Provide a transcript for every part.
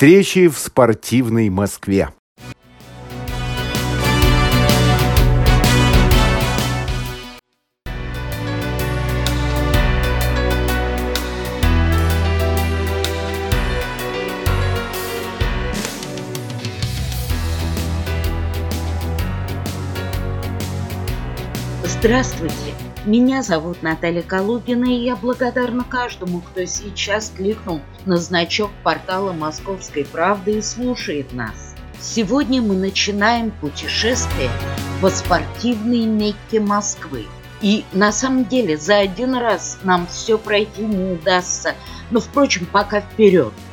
Встречи в спортивной Москве. Здравствуйте! Меня зовут Наталья Калугина, и я благодарна каждому, кто сейчас кликнул на значок портала «Московской правды» и слушает нас. Сегодня мы начинаем путешествие по спортивной Мекке Москвы. И на самом деле за один раз нам все пройти не удастся, но, впрочем, пока вперед –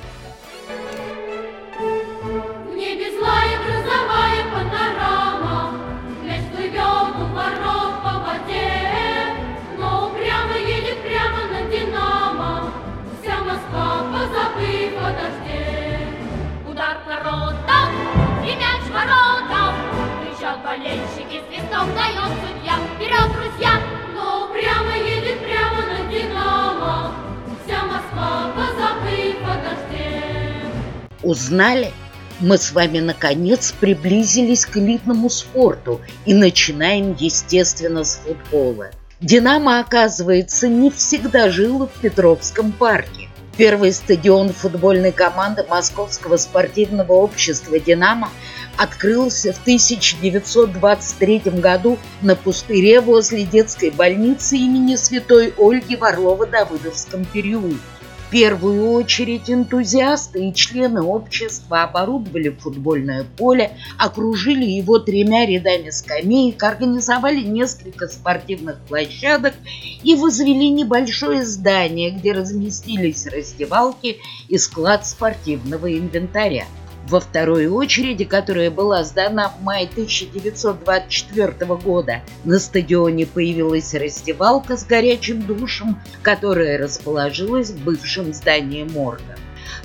Узнали? Мы с вами наконец приблизились к элитному спорту и начинаем, естественно, с футбола. «Динамо», оказывается, не всегда жило в Петровском парке. Первый стадион футбольной команды Московского спортивного общества «Динамо» открылся в 1923 году на пустыре возле детской больницы имени святой Ольги в Орлово-Давыдовском переулке первую очередь энтузиасты и члены общества оборудовали футбольное поле, окружили его тремя рядами скамеек, организовали несколько спортивных площадок и возвели небольшое здание, где разместились раздевалки и склад спортивного инвентаря. Во второй очереди, которая была сдана в мае 1924 года, на стадионе появилась раздевалка с горячим душем, которая расположилась в бывшем здании морга.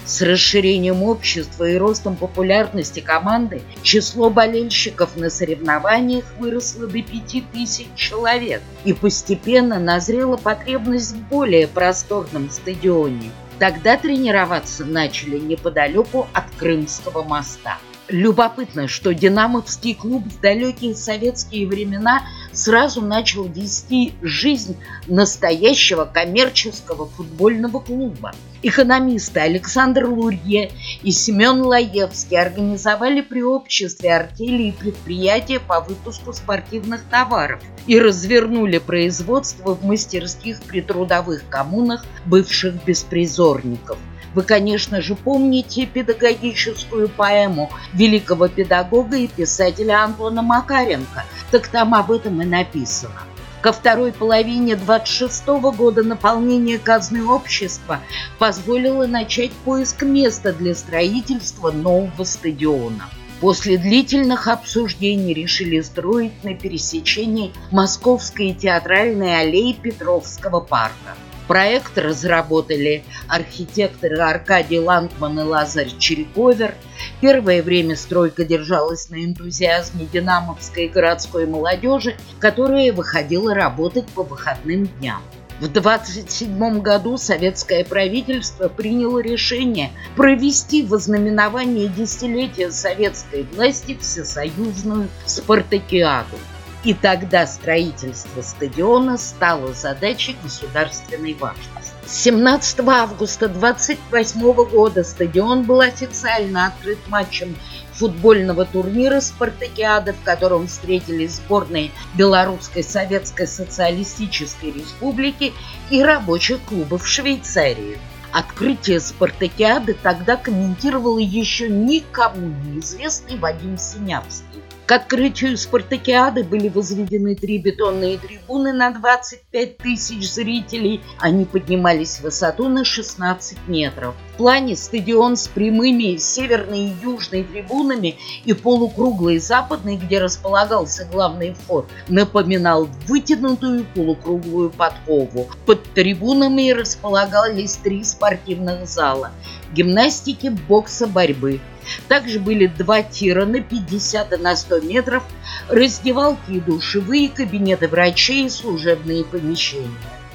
С расширением общества и ростом популярности команды число болельщиков на соревнованиях выросло до 5000 человек, и постепенно назрела потребность в более просторном стадионе – Тогда тренироваться начали неподалеку от Крымского моста. Любопытно, что «Динамовский клуб» в далекие советские времена сразу начал вести жизнь настоящего коммерческого футбольного клуба. Экономисты Александр Лурье и Семен Лаевский организовали при обществе артели и предприятия по выпуску спортивных товаров и развернули производство в мастерских при трудовых коммунах бывших беспризорников – вы, конечно же, помните педагогическую поэму великого педагога и писателя Антона Макаренко. Так там об этом и написано. Ко второй половине 26 -го года наполнение казны общества позволило начать поиск места для строительства нового стадиона. После длительных обсуждений решили строить на пересечении Московской театральной аллеи Петровского парка. Проект разработали архитекторы Аркадий Ландман и Лазарь Черековер. Первое время стройка держалась на энтузиазме динамовской городской молодежи, которая выходила работать по выходным дням. В 27 году советское правительство приняло решение провести в ознаменование десятилетия советской власти всесоюзную спартакиаду. И тогда строительство стадиона стало задачей государственной важности. 17 августа 28 года стадион был официально открыт матчем футбольного турнира «Спартакиада», в котором встретились сборные Белорусской Советской Социалистической Республики и рабочих клубов Швейцарии. Открытие «Спартакиады» тогда комментировал еще никому неизвестный Вадим Синявский. К открытию спартакиады были возведены три бетонные трибуны на 25 тысяч зрителей. Они поднимались в высоту на 16 метров. В плане стадион с прямыми северной и южной трибунами и полукруглой западной, где располагался главный вход, напоминал вытянутую полукруглую подкову. Под трибунами располагались три спортивных зала – гимнастики, бокса, борьбы – также были два тира на 50 и на 100 метров, раздевалки и душевые, кабинеты врачей и служебные помещения.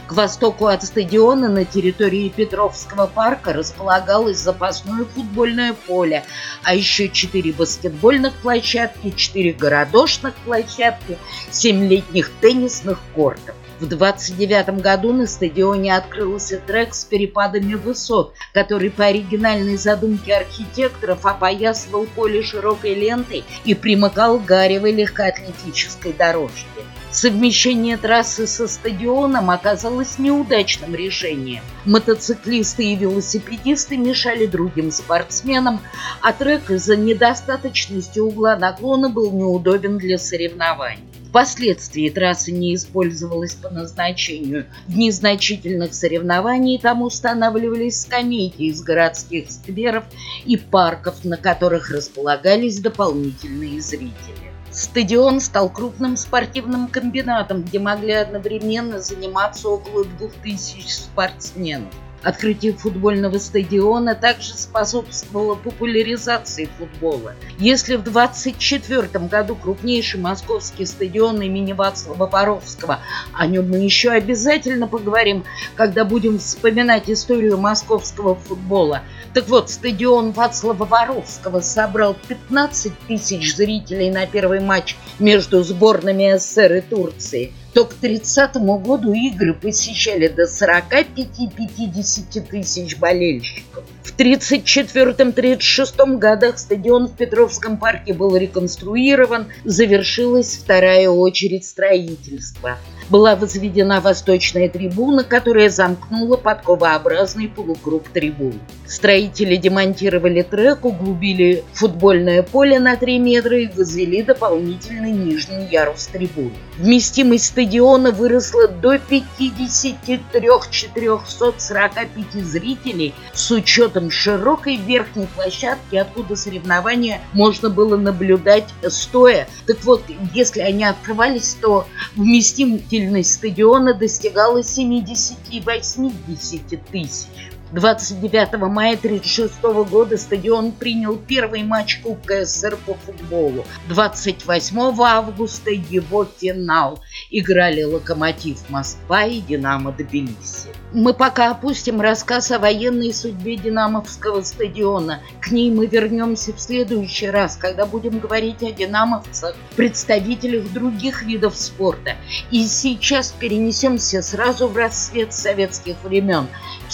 К востоку от стадиона на территории Петровского парка располагалось запасное футбольное поле, а еще четыре баскетбольных площадки, четыре городошных площадки, семь летних теннисных кортов. В 29 году на стадионе открылся трек с перепадами высот, который по оригинальной задумке архитекторов опоясывал поле широкой лентой и примыкал к гаревой легкоатлетической дорожке. Совмещение трассы со стадионом оказалось неудачным решением. Мотоциклисты и велосипедисты мешали другим спортсменам, а трек из-за недостаточности угла наклона был неудобен для соревнований. Впоследствии трасса не использовалась по назначению. В незначительных соревнований там устанавливались скамейки из городских скверов и парков, на которых располагались дополнительные зрители. Стадион стал крупным спортивным комбинатом, где могли одновременно заниматься около двух тысяч спортсменов. Открытие футбольного стадиона также способствовало популяризации футбола. Если в 1924 году крупнейший московский стадион имени Вацлава Боровского, о нем мы еще обязательно поговорим, когда будем вспоминать историю московского футбола. Так вот, стадион Вацлава Боровского собрал 15 тысяч зрителей на первый матч между сборными СССР и Турции – то к 30 году игры посещали до 45-50 тысяч болельщиков. В 1934-1936 годах стадион в Петровском парке был реконструирован, завершилась вторая очередь строительства – была возведена восточная трибуна, которая замкнула подковообразный полукруг трибун. Строители демонтировали трек, углубили футбольное поле на 3 метра и возвели дополнительный нижний ярус трибун. Вместимость стадиона выросла до 53 445 зрителей с учетом широкой верхней площадки, откуда соревнования можно было наблюдать стоя. Так вот, если они открывались, то вместимость Посещительность стадиона достигала 70-80 тысяч. 29 мая 1936 года стадион принял первый матч Кубка СССР по футболу. 28 августа его финал. Играли «Локомотив Москва» и «Динамо Тбилиси». Мы пока опустим рассказ о военной судьбе Динамовского стадиона. К ней мы вернемся в следующий раз, когда будем говорить о динамовцах, представителях других видов спорта. И сейчас перенесемся сразу в рассвет советских времен, в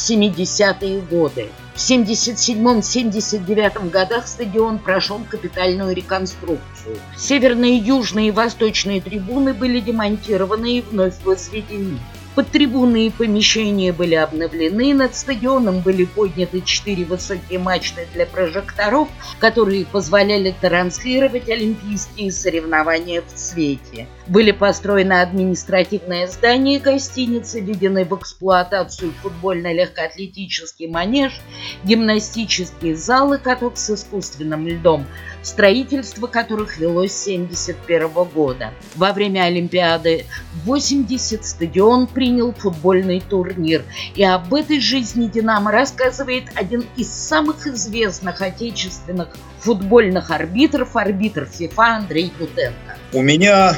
70-е годы. В 77-79 годах стадион прошел капитальную реконструкцию. Северные, южные и восточные трибуны были демонтированы и вновь возведены. Подтрибунные помещения были обновлены, над стадионом были подняты четыре высокие мачты для прожекторов, которые позволяли транслировать олимпийские соревнования в цвете. Были построены административное здание гостиницы, введены в эксплуатацию футбольно-легкоатлетический манеж, гимнастические залы, каток с искусственным льдом, строительство которых велось с 1971 года. Во время Олимпиады 80 стадион принял футбольный турнир. И об этой жизни «Динамо» рассказывает один из самых известных отечественных футбольных арбитров, арбитр ФИФА Андрей Бутенко. У меня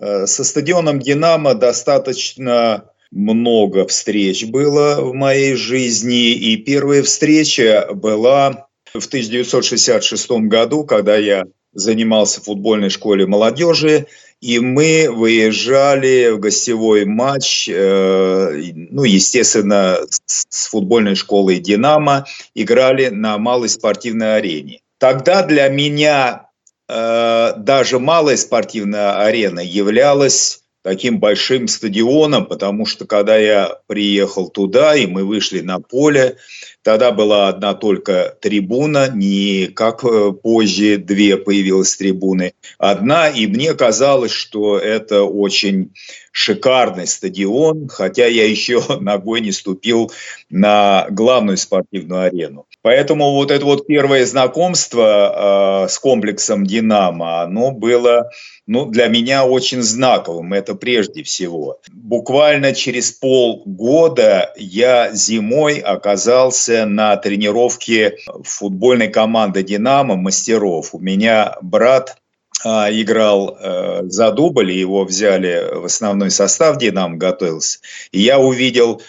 э, со стадионом «Динамо» достаточно много встреч было в моей жизни, и первая встреча была в 1966 году, когда я занимался в футбольной школе молодежи, и мы выезжали в гостевой матч, э, ну, естественно, с футбольной школой «Динамо», играли на малой спортивной арене. Тогда для меня э, даже малая спортивная арена являлась таким большим стадионом, потому что когда я приехал туда, и мы вышли на поле, Тогда была одна только трибуна, не как э, позже две появилась трибуны. Одна, и мне казалось, что это очень шикарный стадион, хотя я еще ногой не ступил на главную спортивную арену. Поэтому вот это вот первое знакомство э, с комплексом «Динамо», оно было ну, для меня очень знаковым, это прежде всего. Буквально через полгода я зимой оказался на тренировке футбольной команды «Динамо» мастеров. У меня брат играл э, за дубль, его взяли в основной состав «Динамо» готовился. И я увидел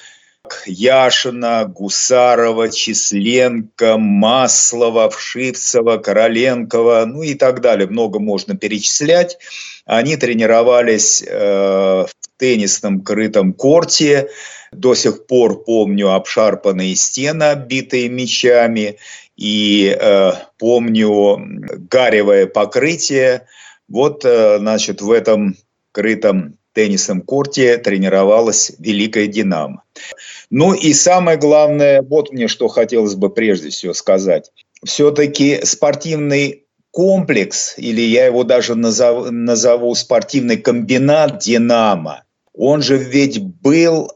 Яшина, Гусарова, Численко, Маслова, Вшивцева, Короленкова, ну и так далее. Много можно перечислять. Они тренировались э, в теннисном крытом корте. До сих пор помню обшарпанные стены, оббитые мечами. И э, помню гаревое покрытие. Вот, э, значит, в этом крытом теннисном корте тренировалась Великая Динамо. Ну и самое главное, вот мне что хотелось бы прежде всего сказать. Все-таки спортивный комплекс, или я его даже назову, назову спортивный комбинат «Динамо», он же ведь был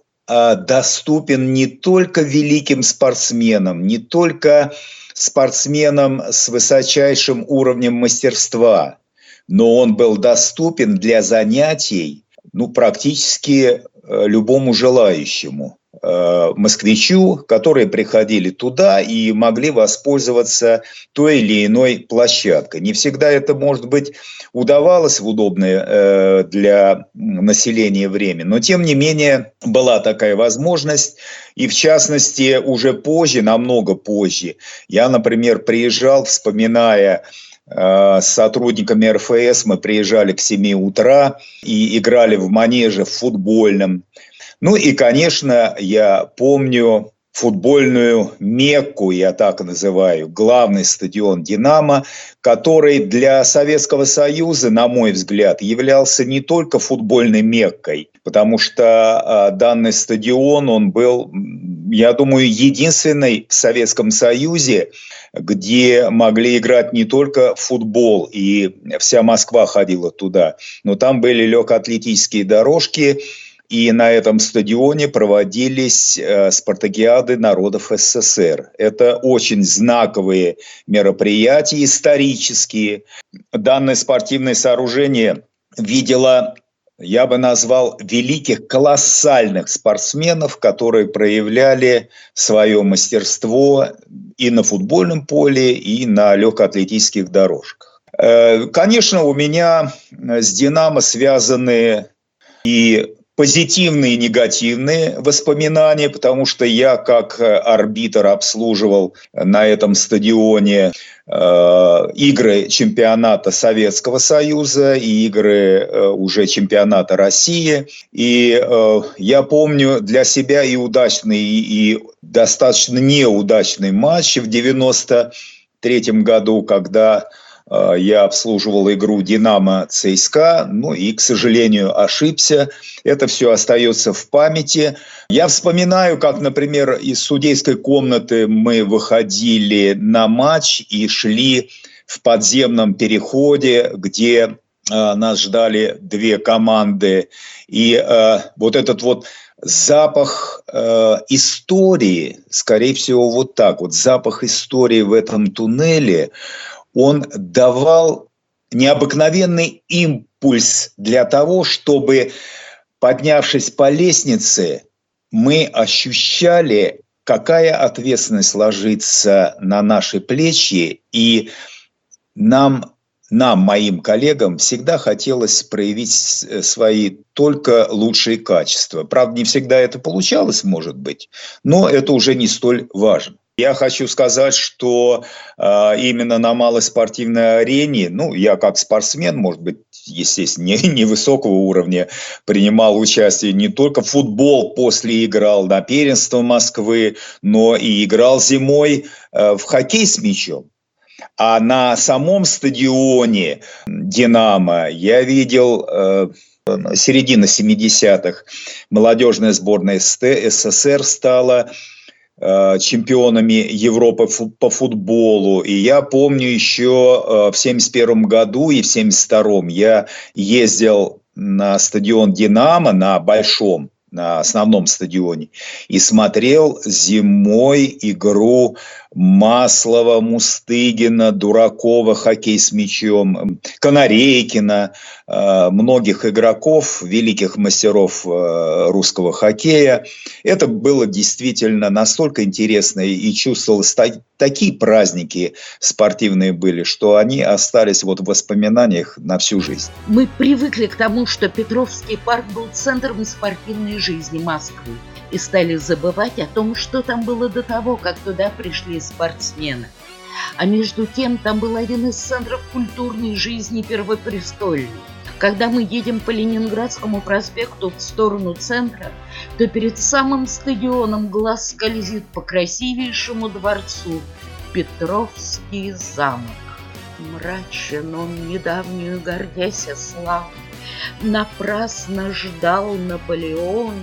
доступен не только великим спортсменам, не только спортсменам с высочайшим уровнем мастерства, но он был доступен для занятий ну, практически э, любому желающему москвичу, которые приходили туда и могли воспользоваться той или иной площадкой. Не всегда это, может быть, удавалось в удобное э, для населения время, но тем не менее была такая возможность. И в частности, уже позже, намного позже, я, например, приезжал, вспоминая Э, с сотрудниками РФС мы приезжали к 7 утра и играли в манеже в футбольном. Ну и, конечно, я помню футбольную Мекку, я так называю, главный стадион «Динамо», который для Советского Союза, на мой взгляд, являлся не только футбольной Меккой, потому что а, данный стадион, он был, я думаю, единственный в Советском Союзе, где могли играть не только футбол, и вся Москва ходила туда, но там были легкоатлетические дорожки, и на этом стадионе проводились э, спартакиады народов СССР. Это очень знаковые мероприятия, исторические. Данное спортивное сооружение видело я бы назвал великих, колоссальных спортсменов, которые проявляли свое мастерство и на футбольном поле, и на легкоатлетических дорожках. Э, конечно, у меня с «Динамо» связаны и позитивные и негативные воспоминания, потому что я как арбитр обслуживал на этом стадионе э, игры чемпионата Советского Союза и игры э, уже чемпионата России. И э, я помню для себя и удачный, и достаточно неудачный матч в 93 году, когда Э, я обслуживал игру «Динамо» ЦСКА, ну и, к сожалению, ошибся. Это все остается в памяти. Я вспоминаю, как, например, из судейской комнаты мы выходили на матч и шли в подземном переходе, где э, нас ждали две команды. И э, вот этот вот запах э, истории, скорее всего, вот так вот, запах истории в этом туннеле, он давал необыкновенный импульс для того, чтобы, поднявшись по лестнице, мы ощущали, какая ответственность ложится на наши плечи, и нам, нам, моим коллегам, всегда хотелось проявить свои только лучшие качества. Правда, не всегда это получалось, может быть, но это уже не столь важно. Я хочу сказать, что э, именно на малой спортивной арене, ну, я как спортсмен, может быть, естественно, не, невысокого уровня, принимал участие не только в футбол после играл на первенство Москвы, но и играл зимой э, в хоккей с мячом. А на самом стадионе «Динамо» я видел э, середина 70-х молодежная сборная СССР стала чемпионами Европы по футболу. И я помню еще э, в 71 году и в 72 я ездил на стадион «Динамо» на Большом, на основном стадионе, и смотрел зимой игру Маслова, Мустыгина, Дуракова, хоккей с мячом, Конорейкина, э, многих игроков, великих мастеров э, русского хоккея. Это было действительно настолько интересно и чувствовалось, такие праздники спортивные были, что они остались вот в воспоминаниях на всю жизнь. Мы привыкли к тому, что Петровский парк был центром спортивной жизни Москвы и стали забывать о том, что там было до того, как туда пришли спортсмены. А между тем там был один из центров культурной жизни Первопрестольной. Когда мы едем по Ленинградскому проспекту в сторону центра, то перед самым стадионом глаз скользит по красивейшему дворцу Петровский замок. Мрачен он недавнюю гордяся славу, Напрасно ждал Наполеон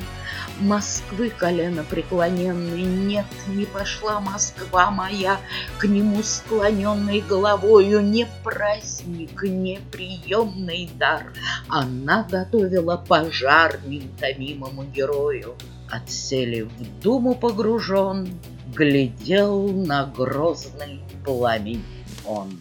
Москвы колено преклоненной Нет, не пошла Москва моя К нему склоненной головою. Не праздник, не приемный дар. Она готовила пожар неутомимому герою. Отсели в думу погружен Глядел на грозный пламень он.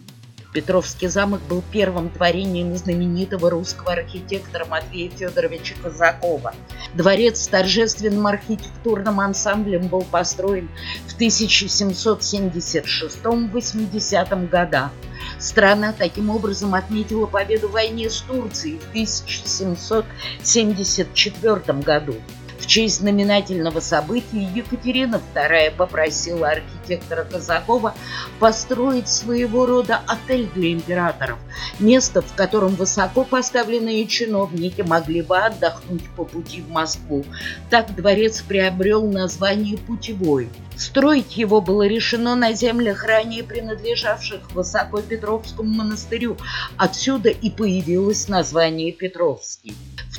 Петровский замок был первым творением знаменитого русского архитектора Матвея Федоровича Казакова. Дворец с торжественным архитектурным ансамблем был построен в 1776-80 годах. Страна таким образом отметила победу в войне с Турцией в 1774 году. В честь знаменательного события Екатерина II попросила архитектора Казакова построить своего рода отель для императоров, место, в котором высоко поставленные чиновники могли бы отдохнуть по пути в Москву. Так дворец приобрел название «Путевой». Строить его было решено на землях, ранее принадлежавших Высокопетровскому монастырю. Отсюда и появилось название Петровский.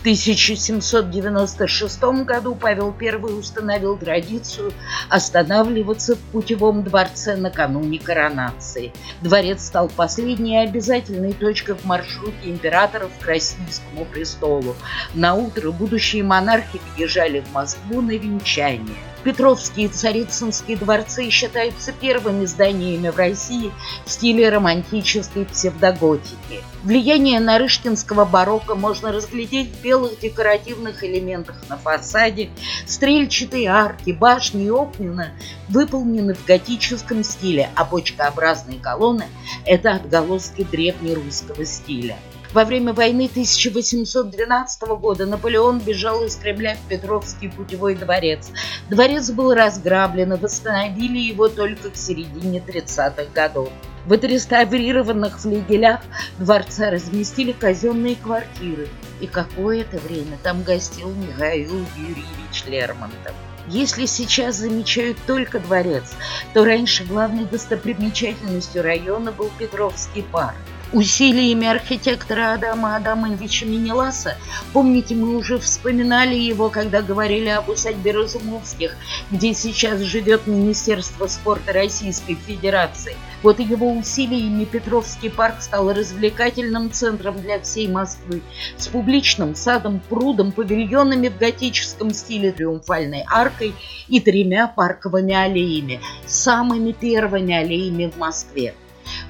В 1796 году Павел I установил традицию останавливаться в путевом дворце накануне коронации. Дворец стал последней обязательной точкой в маршруте императоров к Российскому престолу. На утро будущие монархи въезжали в Москву на венчание. Петровские и Царицынские дворцы считаются первыми зданиями в России в стиле романтической псевдоготики. Влияние нарышкинского барокко можно разглядеть в белых декоративных элементах на фасаде. Стрельчатые арки, башни и окна выполнены в готическом стиле, а бочкообразные колонны – это отголоски древнерусского стиля. Во время войны 1812 года Наполеон бежал из Кремля в Петровский путевой дворец. Дворец был разграблен и восстановили его только к середине 30-х годов. В отреставрированных флигелях дворца разместили казенные квартиры, и какое-то время там гостил Михаил Юрьевич Лермонтов. Если сейчас замечают только дворец, то раньше главной достопримечательностью района был Петровский парк усилиями архитектора Адама Адамовича Минеласа. Помните, мы уже вспоминали его, когда говорили об усадьбе Разумовских, где сейчас живет Министерство спорта Российской Федерации. Вот его усилиями Петровский парк стал развлекательным центром для всей Москвы с публичным садом, прудом, павильонами в готическом стиле, триумфальной аркой и тремя парковыми аллеями, самыми первыми аллеями в Москве.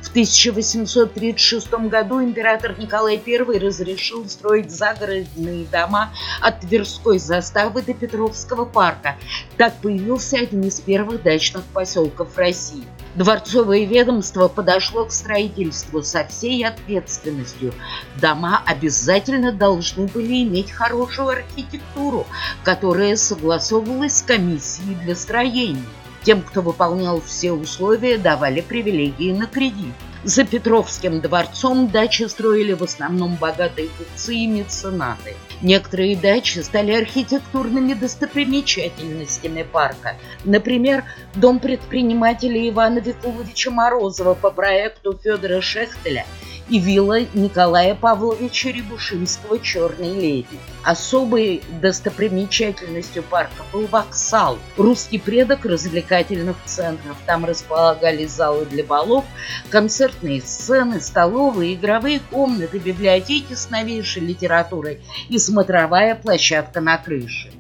В 1836 году император Николай I разрешил строить загородные дома от Тверской заставы до Петровского парка. Так появился один из первых дачных поселков России. Дворцовое ведомство подошло к строительству со всей ответственностью. Дома обязательно должны были иметь хорошую архитектуру, которая согласовывалась с комиссией для строения. Тем, кто выполнял все условия, давали привилегии на кредит. За Петровским дворцом дачи строили в основном богатые купцы и меценаты. Некоторые дачи стали архитектурными достопримечательностями парка. Например, дом предпринимателя Ивана Викуловича Морозова по проекту Федора Шехтеля – и вилла Николая Павловича Рябушинского «Черной леди». Особой достопримечательностью парка был воксал, русский предок развлекательных центров. Там располагались залы для балов, концертные сцены, столовые, игровые комнаты, библиотеки с новейшей литературой и смотровая площадка на крыше.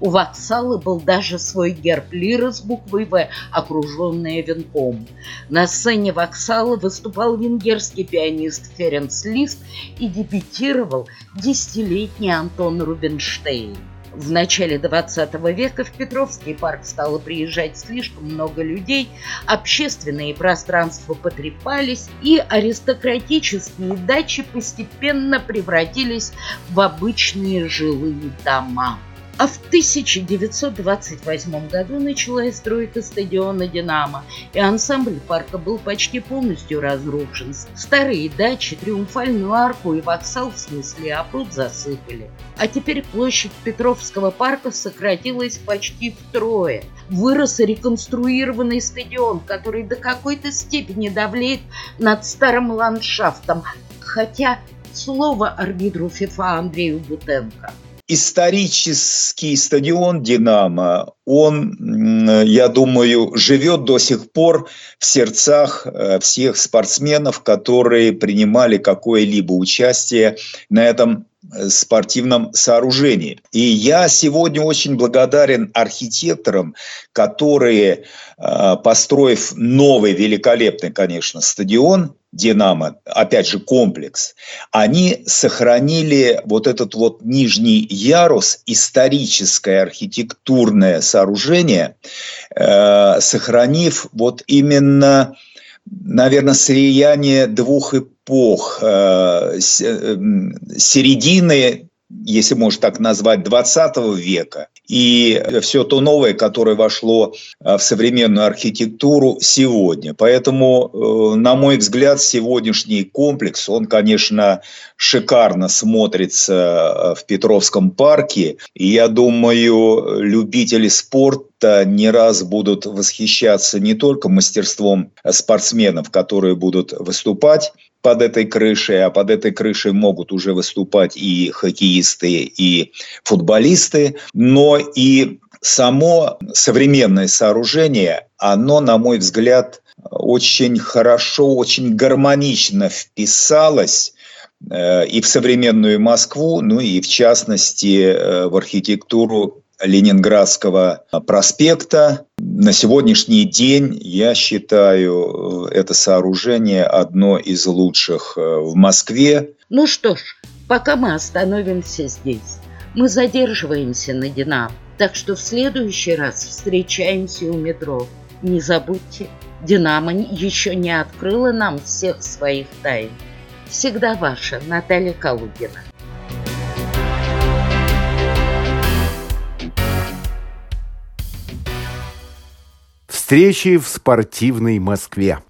У воксала был даже свой герб лиры с буквой «В», окруженная венком. На сцене воксала выступал венгерский пианист Ференц Лист и дебютировал десятилетний Антон Рубинштейн. В начале 20 века в Петровский парк стало приезжать слишком много людей, общественные пространства потрепались, и аристократические дачи постепенно превратились в обычные жилые дома. А в 1928 году началась стройка стадиона «Динамо», и ансамбль парка был почти полностью разрушен. Старые дачи, триумфальную арку и вокзал в смысле опруд засыпали. А теперь площадь Петровского парка сократилась почти втрое. Вырос реконструированный стадион, который до какой-то степени давлеет над старым ландшафтом. Хотя слово арбитру ФИФА Андрею Бутенко – исторический стадион «Динамо», он, я думаю, живет до сих пор в сердцах э, всех спортсменов, которые принимали какое-либо участие на этом э, спортивном сооружении. И я сегодня очень благодарен архитекторам, которые, э, построив новый великолепный, конечно, стадион, Динамо, опять же, комплекс, они сохранили вот этот вот нижний ярус, историческое архитектурное сооружение, э, сохранив вот именно, наверное, слияние двух эпох, э, э середины если можно так назвать, 20 века, и все то новое, которое вошло а, в современную архитектуру сегодня. Поэтому, э, на мой взгляд, сегодняшний комплекс, он, конечно, шикарно смотрится а, в Петровском парке. И я думаю, любители спорта не раз будут восхищаться не только мастерством спортсменов, которые будут выступать под этой крышей, а под этой крышей могут уже выступать и хоккеисты, и футболисты, но и само современное сооружение, оно, на мой взгляд, очень хорошо, очень гармонично вписалось э, и в современную Москву, ну и в частности э, в архитектуру Ленинградского проспекта. На сегодняшний день, я считаю, это сооружение одно из лучших э, в Москве. Ну что ж, пока мы остановимся здесь, мы задерживаемся на Динамо. Так что в следующий раз встречаемся у метро. Не забудьте, Динамо еще не открыла нам всех своих тайн. Всегда ваша Наталья Калугина. Встречи в спортивной Москве.